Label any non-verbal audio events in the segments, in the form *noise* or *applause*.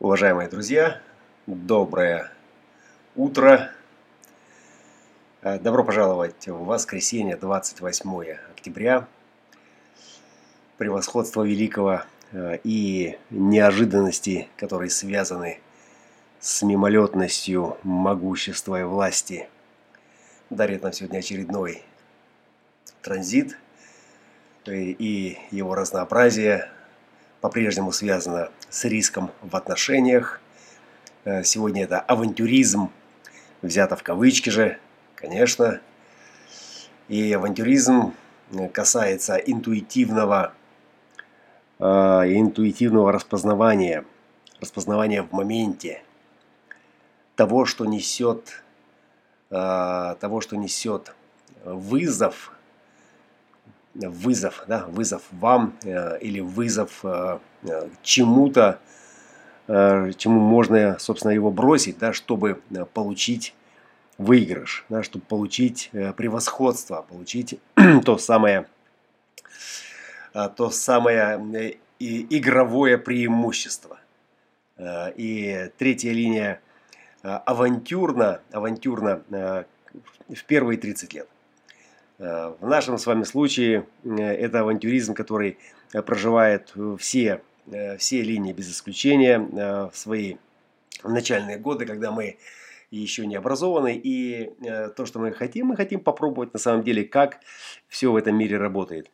Уважаемые друзья, доброе утро. Э, добро пожаловать в воскресенье, 28 октября. Превосходство великого э, и неожиданности, которые связаны с мимолетностью могущества и власти, дарит нам сегодня очередной транзит э, и его разнообразие по-прежнему связано с риском в отношениях. Э, сегодня это авантюризм, взято в кавычки же, конечно. И авантюризм э, касается интуитивного, э, интуитивного распознавания, распознавания в моменте того, что несет, того, что несет вызов вызов, да, вызов вам э, или вызов э, э, чему-то, э, чему можно, собственно, его бросить, да, чтобы э, получить выигрыш, да, чтобы получить э, превосходство, получить *clears throat* то самое, то самое игровое преимущество. И третья линия авантюрно, авантюрно в первые 30 лет. Э, в нашем с вами случае э, это авантюризм, который э, проживает все, все линии без исключения в свои начальные годы, когда мы еще не образованы. И то, что мы хотим, мы хотим попробовать на самом деле, как все в этом мире работает.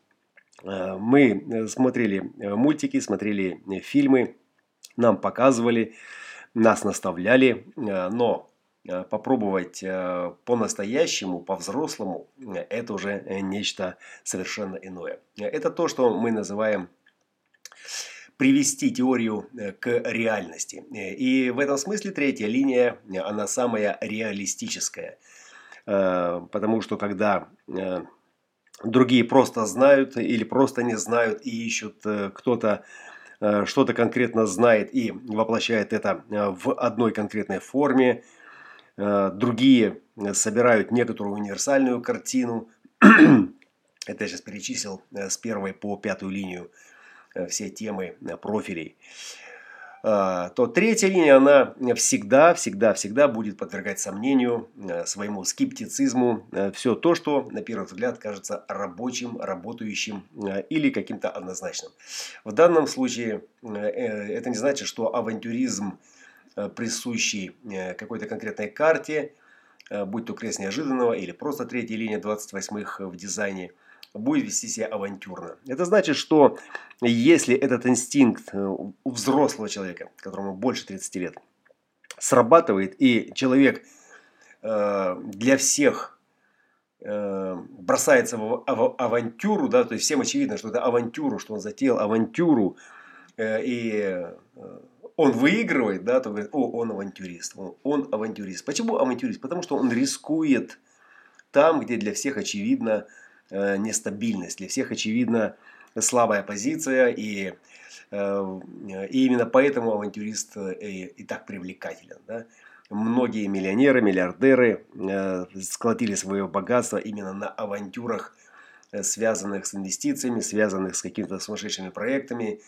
Мы смотрели мультики, смотрели фильмы, нам показывали, нас наставляли, но попробовать э, по-настоящему, по-взрослому, э, это уже нечто совершенно иное. Это то, что мы называем привести теорию к реальности. И в этом смысле третья линия, она самая реалистическая. Потому что когда другие просто знают или просто не знают и ищут кто-то что-то конкретно знает и воплощает это в одной конкретной форме, Э, другие э, собирают некоторую универсальную картину. *clears throat* Это я сейчас перечислил э, с первой по пятую линию все темы профилей. То третья линия, она всегда, всегда, всегда будет подвергать сомнению, своему скептицизму все то, что на первый взгляд кажется рабочим, работающим или каким-то однозначным. В данном случае это не значит, что авантюризм Э, присущий э, какой-то конкретной карте, э, будь то крест неожиданного или просто третья линия 28-х в дизайне, будет вести себя авантюрно. Это значит, что если этот инстинкт у взрослого человека, которому больше 30 лет, срабатывает, и человек для всех бросается в авантюру, да, то есть всем очевидно, что это авантюру, что он затеял авантюру, и он выигрывает, да, то говорит, о, он авантюрист, он, авантюрист. Почему авантюрист? Потому что он рискует там, где для всех очевидна э, нестабильность, для всех очевидна слабая позиция, и, э, и именно поэтому авантюрист э, и, и так привлекателен. Да? Многие миллионеры, миллиардеры э, сколотили свое богатство именно на авантюрах, э, связанных с инвестициями, связанных с какими-то сумасшедшими проектами,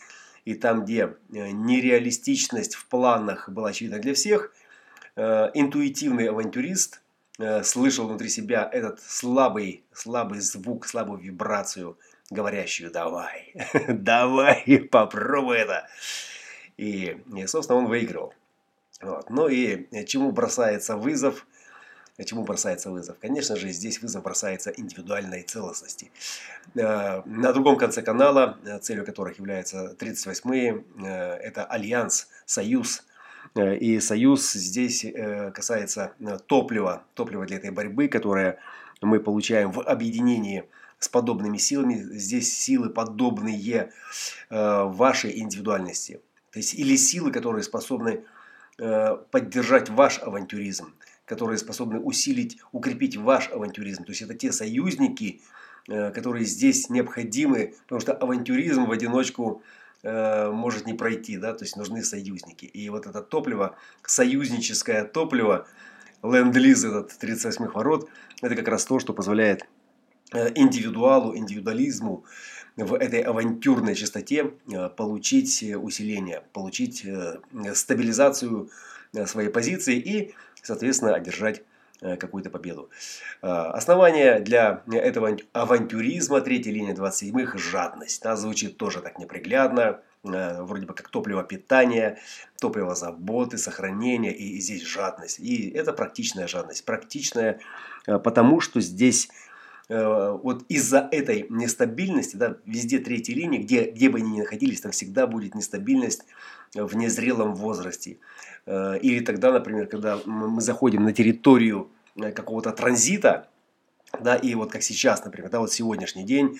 и там, где э, нереалистичность в планах была очевидна для всех, э, интуитивный авантюрист э, слышал внутри себя этот слабый, слабый звук, слабую вибрацию, говорящую «давай, *laughs* давай, попробуй это». И, собственно, он выигрывал. Вот. Ну и чему бросается вызов – чему бросается вызов? Конечно же, здесь вызов бросается индивидуальной целостности. Э, на другом конце канала, э, целью которых является 38-е, э, это альянс, союз. И союз здесь касается топлива, топлива для этой борьбы, которое мы получаем в объединении с подобными силами. Здесь силы подобные вашей индивидуальности. То есть или силы, которые способны поддержать ваш авантюризм которые способны усилить, укрепить ваш авантюризм. То есть это те союзники, э, которые здесь необходимы, потому что авантюризм в одиночку э, может не пройти, да, то есть нужны союзники. И вот это топливо, союзническое топливо, ленд-лиз этот 38 ворот, это как раз то, что позволяет э, индивидуалу, индивидуализму в этой авантюрной частоте получить усиление, получить стабилизацию своей позиции и, соответственно, одержать какую-то победу. Основание для этого авантюризма третьей линии 27-х – жадность. Она звучит тоже так неприглядно, Э, вроде бы как топливо питания, топливо заботы, сохранения, и здесь жадность. И это практичная жадность. Практичная, э, потому что здесь э, вот из-за этой нестабильности, да, везде третьей линии, где, где бы они ни находились, там всегда будет нестабильность в незрелом возрасте. Или тогда, например, когда мы заходим на территорию какого-то транзита, да, и вот как сейчас, например, да, вот сегодняшний день,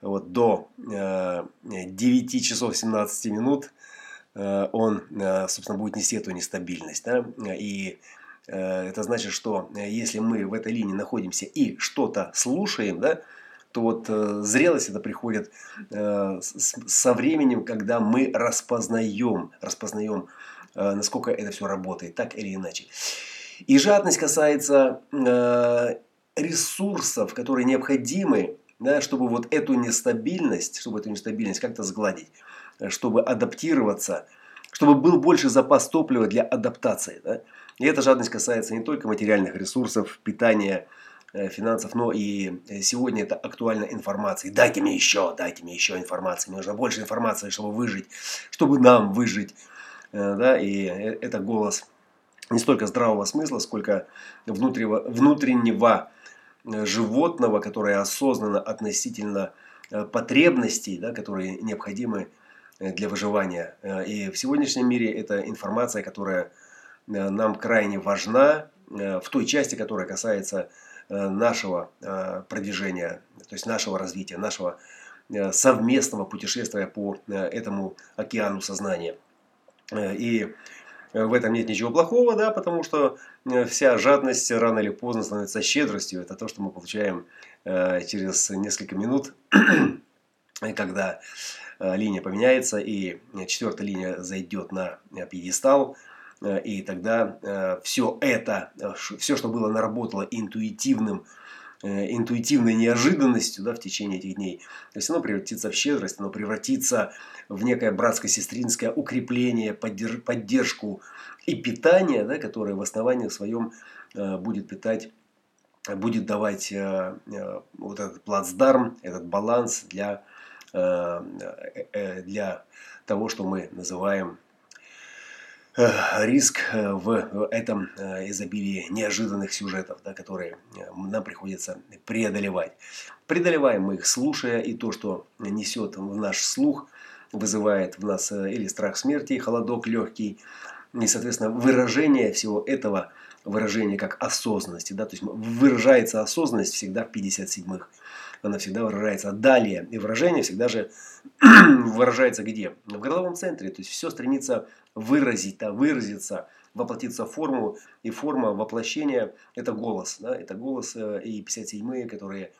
вот до 9 э, часов 17 минут э, он, э, собственно, будет нести эту нестабильность. Да? И это значит, что если мы в этой линии находимся и что-то слушаем, да, то вот зрелость это приходит со временем, когда мы распознаем, распознаем, насколько это все работает, так или иначе. И жадность касается ресурсов, которые необходимы да, чтобы вот эту нестабильность, чтобы эту нестабильность как-то сгладить, чтобы адаптироваться, чтобы был больше запас топлива для адаптации. Да? И эта жадность касается не только материальных ресурсов, питания, э, финансов, но и э, сегодня это актуальна информация. Дайте мне еще, дайте мне еще информации. Мне нужно больше информации, чтобы выжить, чтобы нам выжить. Э, да? И это голос не столько здравого смысла, сколько внутреннего, внутреннего животного, которое осознанно относительно потребностей, да, которые необходимы для выживания. И в сегодняшнем мире это информация, которая нам крайне важна в той части, которая касается нашего продвижения, то есть нашего развития, нашего совместного путешествия по этому океану сознания. И Э, в этом нет ничего плохого, да, потому что э, вся жадность рано или поздно становится щедростью. Это то, что мы получаем э, через несколько минут, *clears throat* когда линия поменяется и четвертая линия зайдет на пьедестал. И тогда все это, все, что было наработало интуитивным Э, интуитивной неожиданностью да, в течение этих дней. То есть оно превратится в щедрость, оно превратится в некое братско-сестринское укрепление, поддержку и питание, да, которое в основании своем э, будет питать будет давать э, вот этот плацдарм, этот баланс для, для того, что мы называем Э, риск э, в этом э, изобилии неожиданных сюжетов, да, которые нам приходится преодолевать. Преодолеваем мы их, слушая, и то, что несет в наш слух, вызывает в нас или страх смерти, холодок легкий, и, соответственно, выражение всего этого, выражение как осознанности, да, то есть выражается осознанность всегда в 57-х она всегда выражается далее. И выражение всегда же *clears throat* выражается где? В горловом центре. То есть все стремится выразить, да, выразиться, воплотиться в форму. И форма воплощения – это голос. Да, это голос э, и 57-е, которые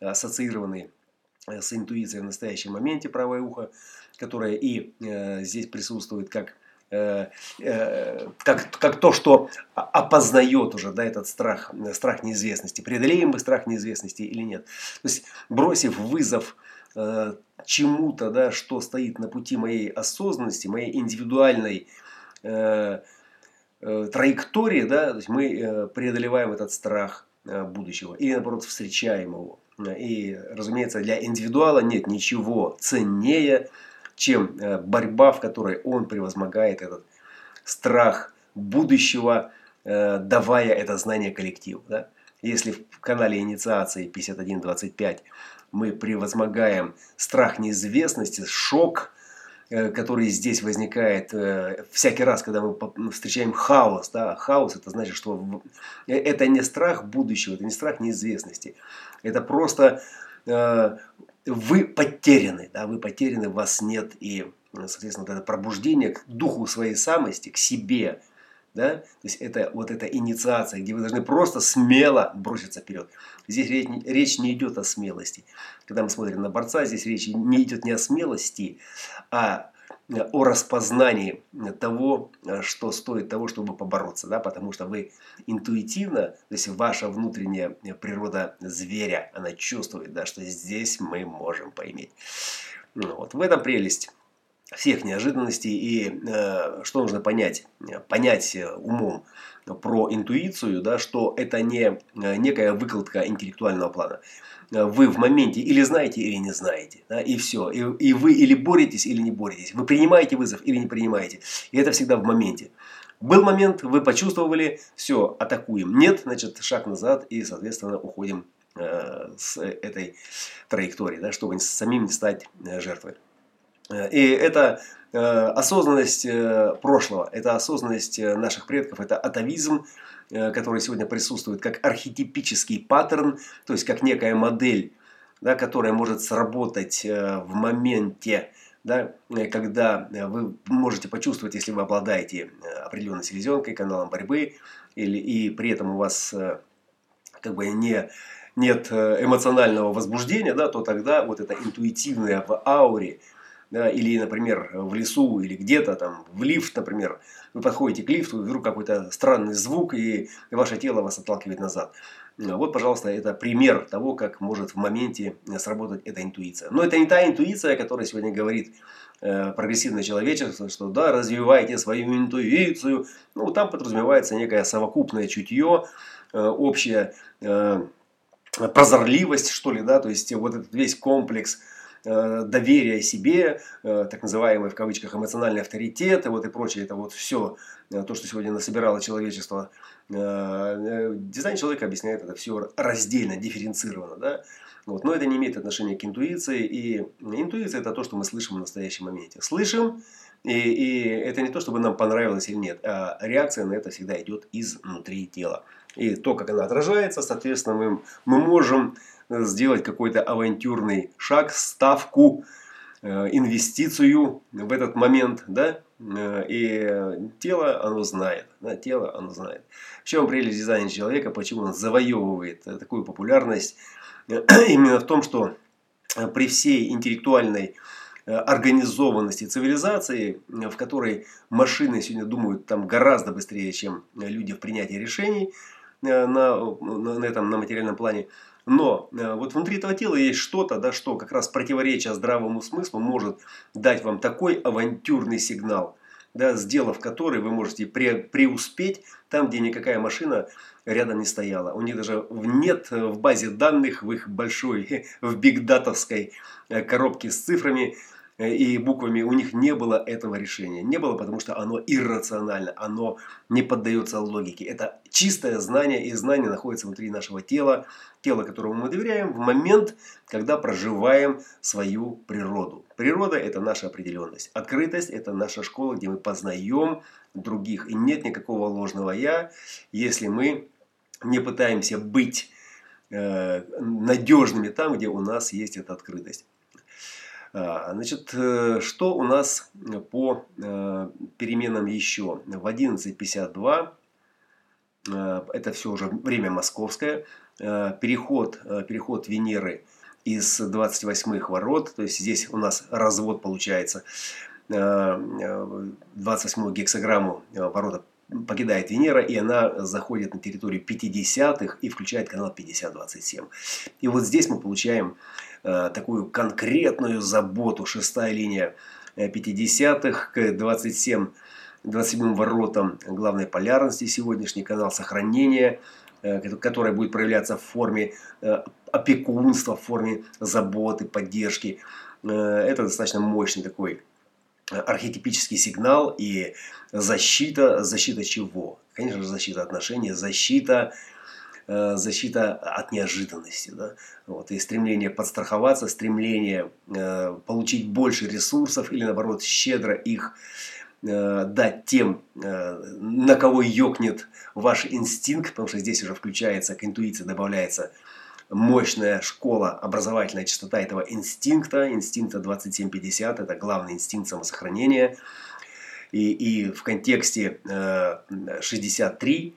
ассоциированы э, с интуицией в настоящем моменте правое ухо, которое и э, здесь присутствует как как, как то, что опознает уже да, этот страх, страх неизвестности. Преодолеем мы страх неизвестности или нет. То есть, бросив вызов э, чему-то, да, что стоит на пути моей осознанности, моей индивидуальной э, э, траектории, да, то есть мы э, преодолеваем этот страх э, будущего или наоборот встречаем его. И, разумеется, для индивидуала нет ничего ценнее, чем э, борьба, в которой он превозмогает этот страх будущего, э, давая это знание коллективу. Да? Если в канале инициации 5125 мы превозмогаем страх неизвестности, шок, э, который здесь возникает всякий раз, когда мы встречаем хаос. Да? Хаос это значит, что это не страх будущего, это не страх неизвестности. Это просто вы потеряны, да, вы потеряны, вас нет, и, соответственно, вот это пробуждение к духу своей самости, к себе, да, то есть это вот эта инициация, где вы должны просто смело броситься вперед. Здесь речь, речь не идет о смелости. Когда мы смотрим на борца, здесь речь не идет не о смелости, а о распознании того, что стоит того, чтобы побороться, да, потому что вы интуитивно, то есть ваша внутренняя природа зверя, она чувствует, да, что здесь мы можем поиметь. Ну, вот в этом прелесть всех неожиданностей и э, что нужно понять, понять умом про интуицию, да, что это не некая выкладка интеллектуального плана. Э, вы в моменте или знаете, или не знаете. Да, и все. И, и вы или боретесь, или не боретесь. Вы принимаете вызов или не принимаете. И это всегда в моменте. Был момент, вы почувствовали, все, атакуем. Нет, значит, шаг назад и, соответственно, уходим э, с этой траектории, да, чтобы самим не стать э, жертвой. Э, и это э, осознанность э, прошлого, это осознанность наших предков, это атовизм, который сегодня присутствует как архетипический паттерн, то есть как некая модель, да, которая может сработать в моменте, да, когда вы можете почувствовать, если вы обладаете определенной селезенкой, каналом борьбы, или, и при этом у вас как бы не, нет эмоционального возбуждения, да, то тогда вот это интуитивное в ауре – да, или, например, в лесу или где-то там, в лифт, например, вы подходите к лифту, вдруг какой-то странный звук, и ваше тело вас отталкивает назад. Вот, пожалуйста, это пример того, как может в моменте сработать эта интуиция. Но это не та интуиция, которая сегодня говорит э, прогрессивное человечество, что да, развивайте свою интуицию. Ну, там подразумевается некое совокупное чутье, э, общая э, прозорливость, что ли, да, то есть вот этот весь комплекс Э, доверие себе, э, так называемый в кавычках эмоциональный авторитет, и вот и прочее, это вот все э, то, что сегодня насобирало человечество. Дизайн человека объясняет это все раздельно, дифференцировано, да. Вот. Но это не имеет отношения к интуиции, и интуиция это то, что мы слышим в настоящем моменте. Слышим, и, и это не то, чтобы нам понравилось или нет, а реакция на это всегда идет изнутри тела. И то, как она отражается, соответственно, мы, мы можем сделать какой-то авантюрный шаг, ставку, э, инвестицию в этот момент, да, э, и тело оно знает, да, тело оно знает. В чем прелесть дизайна человека, почему он завоевывает такую популярность, *clears throat* именно в том, что при всей интеллектуальной э, организованности цивилизации, в которой машины сегодня думают там гораздо быстрее, чем люди в принятии решений на, на этом на материальном плане, но э, вот внутри этого тела есть что-то, да, что как раз противоречия здравому смыслу может дать вам такой авантюрный сигнал, да, сделав который вы можете пре преуспеть там, где никакая машина рядом не стояла. У них даже нет в базе данных, в их большой, *laughs* в бигдатовской э, коробке с цифрами Э, и буквами у них не было этого решения. Не было, потому что оно иррационально, оно не поддается логике. Это чистое знание, и знание находится внутри нашего тела, тело, которому мы доверяем в момент, когда проживаем свою природу. Природа – это наша определенность. Открытость – это наша школа, где мы познаем других. И нет никакого ложного «я», если мы не пытаемся быть э, надежными там, где у нас есть эта открытость. А, значит, э, что у нас по э, переменам еще? В 11.52, э, это все уже время московское, переход, переход Венеры из 28-х ворот, то есть здесь у нас развод получается, 28-ю гексограмму ворота покидает Венера, и она заходит на территорию 50-х и включает канал 50-27. И вот здесь мы получаем Э, такую конкретную заботу. Шестая линия 50-х к 27 27 воротам главной полярности сегодняшний канал сохранения, э, который будет проявляться в форме э, опекунства, в форме заботы, поддержки. Это достаточно мощный такой архетипический сигнал и защита. Защита чего? Конечно же, защита отношений, защита Э, защита от неожиданности. Да? Вот, и стремление подстраховаться, стремление э, получить больше ресурсов или наоборот щедро их э, дать тем, э, на кого ёкнет ваш инстинкт, потому что здесь уже включается к интуиции, добавляется мощная школа, образовательная частота этого инстинкта, инстинкта 2750, это главный инстинкт самосохранения. И, и в контексте э, 63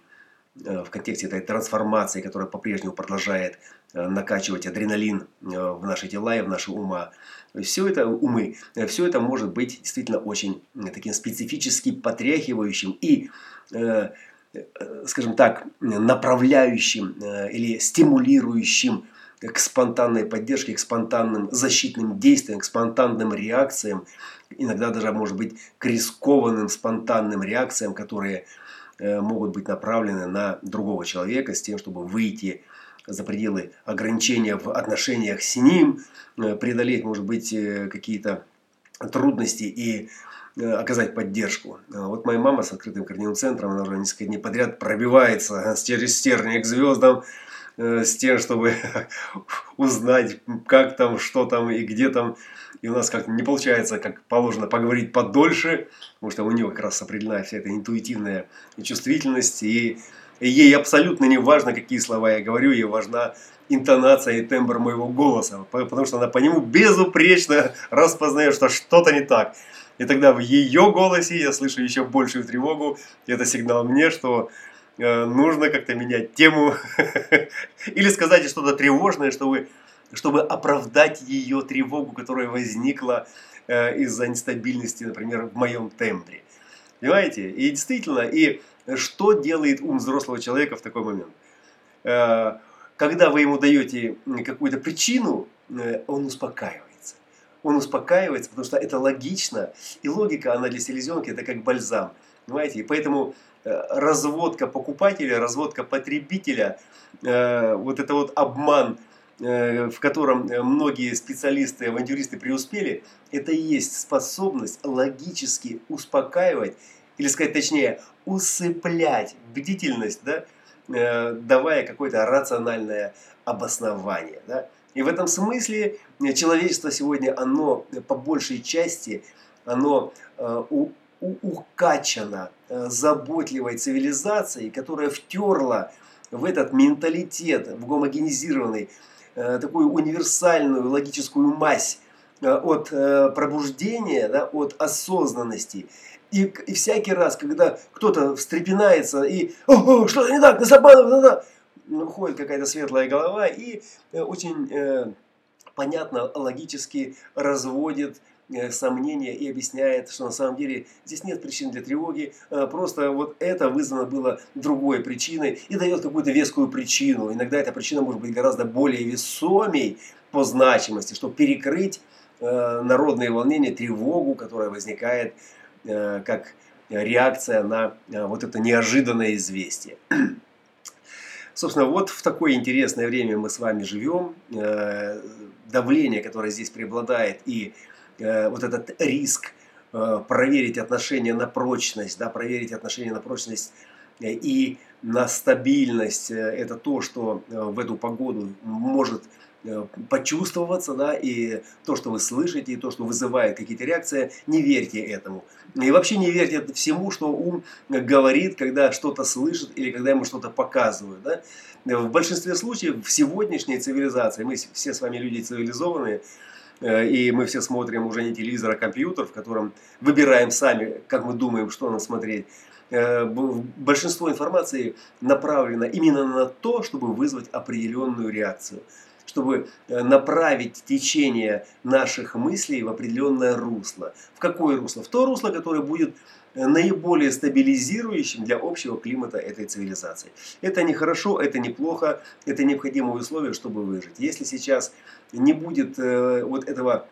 в контексте этой трансформации, которая по-прежнему продолжает накачивать адреналин в наши тела и в наши ума. Все это умы, все это может быть действительно очень таким специфически потряхивающим и скажем так, направляющим или стимулирующим к спонтанной поддержке, к спонтанным защитным действиям, к спонтанным реакциям, иногда даже, может быть, к рискованным спонтанным реакциям, которые э, могут быть направлены на другого человека с тем, чтобы выйти за пределы ограничения в отношениях с ним, э, преодолеть, может быть, э, какие-то трудности и оказать поддержку. Вот моя мама с открытым корневым центром, она уже несколько дней подряд пробивается через стерни к звездам, Э, с тем, чтобы *laughs* узнать, как там, что там и где там. И у нас как не получается, как положено, поговорить подольше, потому что у него как раз определена вся эта интуитивная чувствительность. И ей абсолютно не важно, какие слова я говорю, ей важна интонация и тембр моего голоса, потому что она по нему безупречно *laughs* распознает, что что-то не так. И тогда в ее голосе я слышу еще большую тревогу. И это сигнал мне, что Э, нужно как-то менять тему *laughs* или сказать что-то тревожное, чтобы, чтобы оправдать ее тревогу, которая возникла э, из-за нестабильности, например, в моем тембре. Понимаете? И действительно, и что делает ум взрослого человека в такой момент? Э, когда вы ему даете какую-то причину, он успокаивается. Он успокаивается, потому что это логично. И логика, она для селезенки, это как бальзам. Понимаете? И поэтому Э, разводка покупателя, разводка потребителя, э, вот это вот обман, э, в котором многие специалисты, авантюристы преуспели, это и есть способность логически успокаивать, или сказать точнее, усыплять бдительность, да, давая какое-то рациональное обоснование. Да. И в этом смысле человечество сегодня, оно по большей части, оно э, заботливой цивилизацией, которая втерла в этот менталитет, в гомогенизированный, э, такую универсальную логическую мазь э, от пробуждения, да, от осознанности. И, и всякий раз, когда кто-то встрепенается и «О, что-то не так, обманывают, да, да», выходит какая-то светлая голова и очень э, понятно, логически разводит Э, сомнения и объясняет, что на самом деле здесь нет причин для тревоги, э, просто вот это вызвано было другой причиной и дает какую-то вескую причину. Иногда эта причина может быть гораздо более весомей по значимости, чтобы перекрыть э, народные волнения, тревогу, которая возникает как реакция на вот это неожиданное известие. Собственно, вот в такое интересное время мы с вами живем. Давление, которое здесь преобладает, и Э, вот этот риск э, проверить отношения на прочность, да, проверить отношения на прочность э, и на стабильность, это то, что в эту погоду может почувствоваться, да, и то, что вы слышите, и то, что вызывает какие-то реакции, не верьте этому. И вообще не верьте всему, что ум говорит, когда что-то слышит или когда ему что-то показывают. Да. В большинстве случаев в сегодняшней цивилизации, мы все с вами люди цивилизованные, Э, и мы все смотрим уже не телевизор, а компьютер, в котором выбираем сами, как мы думаем, что нам смотреть. Э, большинство информации направлено именно на то, чтобы вызвать определенную реакцию, чтобы э, направить течение наших мыслей в определенное русло. В какое русло? В то русло, которое будет наиболее стабилизирующим для общего климата этой цивилизации. Это не хорошо, это не плохо, это необходимое условие, чтобы выжить. Если сейчас не будет э, вот этого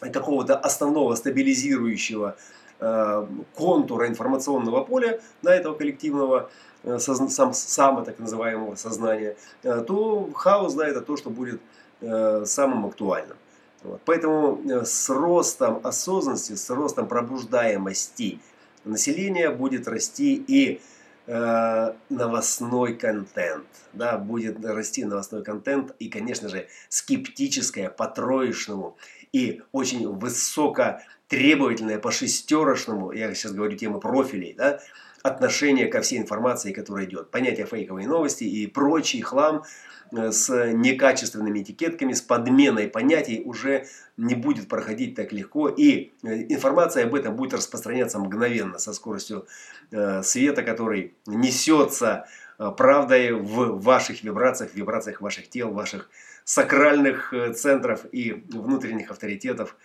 какого-то основного стабилизирующего э, контура информационного поля на этого коллективного э, сам, само так называемого сознания, э, то хаос да, это то, что будет э, самым актуальным. Вот. Поэтому э, с ростом осознанности, с ростом пробуждаемости населения будет расти и э, новостной контент. Да, будет расти новостной контент и, конечно же, скептическое по троечному и очень высоко требовательное по шестерочному, я сейчас говорю темы профилей, да, отношение ко всей информации, которая идет. Понятие фейковой новости и прочий хлам э, с некачественными этикетками, с подменой понятий уже не будет проходить так легко. И э, информация об этом будет распространяться мгновенно, со скоростью э, света, который несется правдой в ваших вибрациях, в вибрациях ваших тел, ваших сакральных центров и внутренних авторитетов.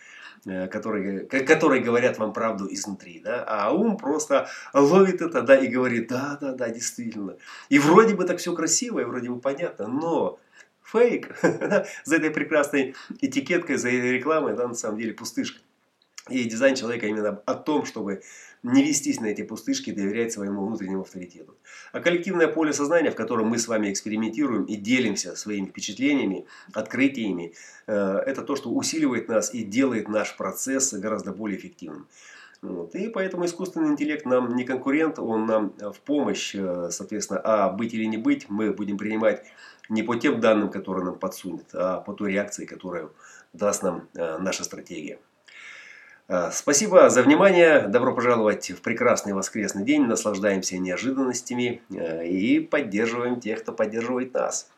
Э, которые, которые говорят вам правду изнутри, да, а ум просто ловит это, да, и говорит, да, да, да, действительно. И вроде бы так все красиво, и вроде бы понятно, но фейк *laughs* за этой прекрасной этикеткой, за этой рекламой, да, на самом деле пустышка. И дизайн человека именно о том, чтобы не вестись на эти пустышки, доверять своему внутреннему авторитету. А коллективное поле сознания, в котором мы с вами экспериментируем и делимся своими впечатлениями, открытиями, э, это то, что усиливает нас и делает наш процесс гораздо более эффективным. Вот. И поэтому искусственный интеллект нам не конкурент, он нам в помощь, э, соответственно, а быть или не быть мы будем принимать не по тем данным, которые нам подсунет, а по той реакции, которую даст нам э, наша стратегия. Э, спасибо за внимание. Добро пожаловать в прекрасный воскресный день. Наслаждаемся неожиданностями э, и поддерживаем тех, кто поддерживает нас.